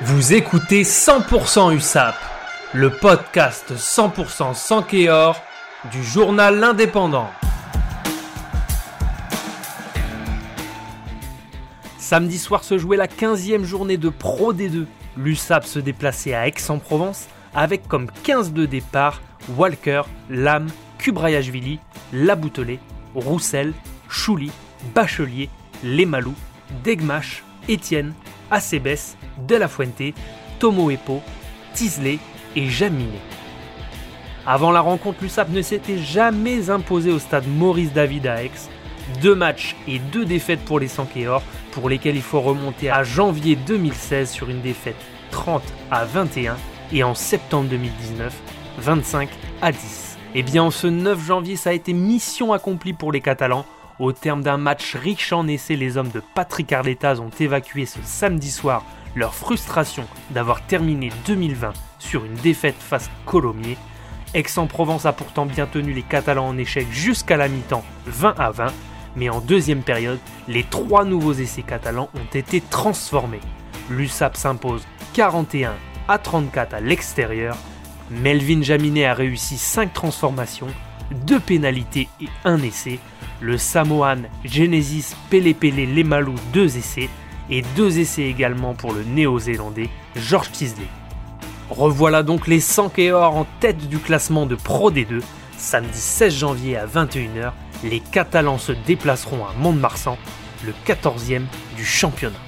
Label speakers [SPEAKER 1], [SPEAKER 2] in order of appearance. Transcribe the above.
[SPEAKER 1] Vous écoutez 100% USAP, le podcast 100% sans Kéor du journal L'Indépendant. Samedi soir se jouait la 15e journée de Pro D2. L'USAP se déplaçait à Aix-en-Provence avec comme 15 de départ Walker, Lam, Kubrayashvili, Laboutelet, Roussel, Chouli, Bachelier, Lemalou, Degmash, Étienne, Acebes, De La Fuente, Tomo Epo, Tisley et Jaminet. Avant la rencontre, l'USAP ne s'était jamais imposé au stade Maurice David à Aix. Deux matchs et deux défaites pour les Sankéors, pour lesquels il faut remonter à janvier 2016 sur une défaite 30 à 21 et en septembre 2019 25 à 10. Et bien en ce 9 janvier, ça a été mission accomplie pour les Catalans. Au terme d'un match riche en essais, les hommes de Patrick Arletaz ont évacué ce samedi soir leur frustration d'avoir terminé 2020 sur une défaite face Colomiers. Aix-en-Provence a pourtant bien tenu les Catalans en échec jusqu'à la mi-temps 20 à 20, mais en deuxième période, les trois nouveaux essais catalans ont été transformés. L'USAP s'impose 41 à 34 à l'extérieur. Melvin Jaminet a réussi 5 transformations, 2 pénalités et 1 essai. Le Samoan Genesis Pele Pele Lemalou 2 essais et 2 essais également pour le néo-zélandais George Tisley. Revoilà donc les 100 Or en tête du classement de Pro D2. Samedi 16 janvier à 21h, les Catalans se déplaceront à Mont-de-Marsan, le 14e du championnat.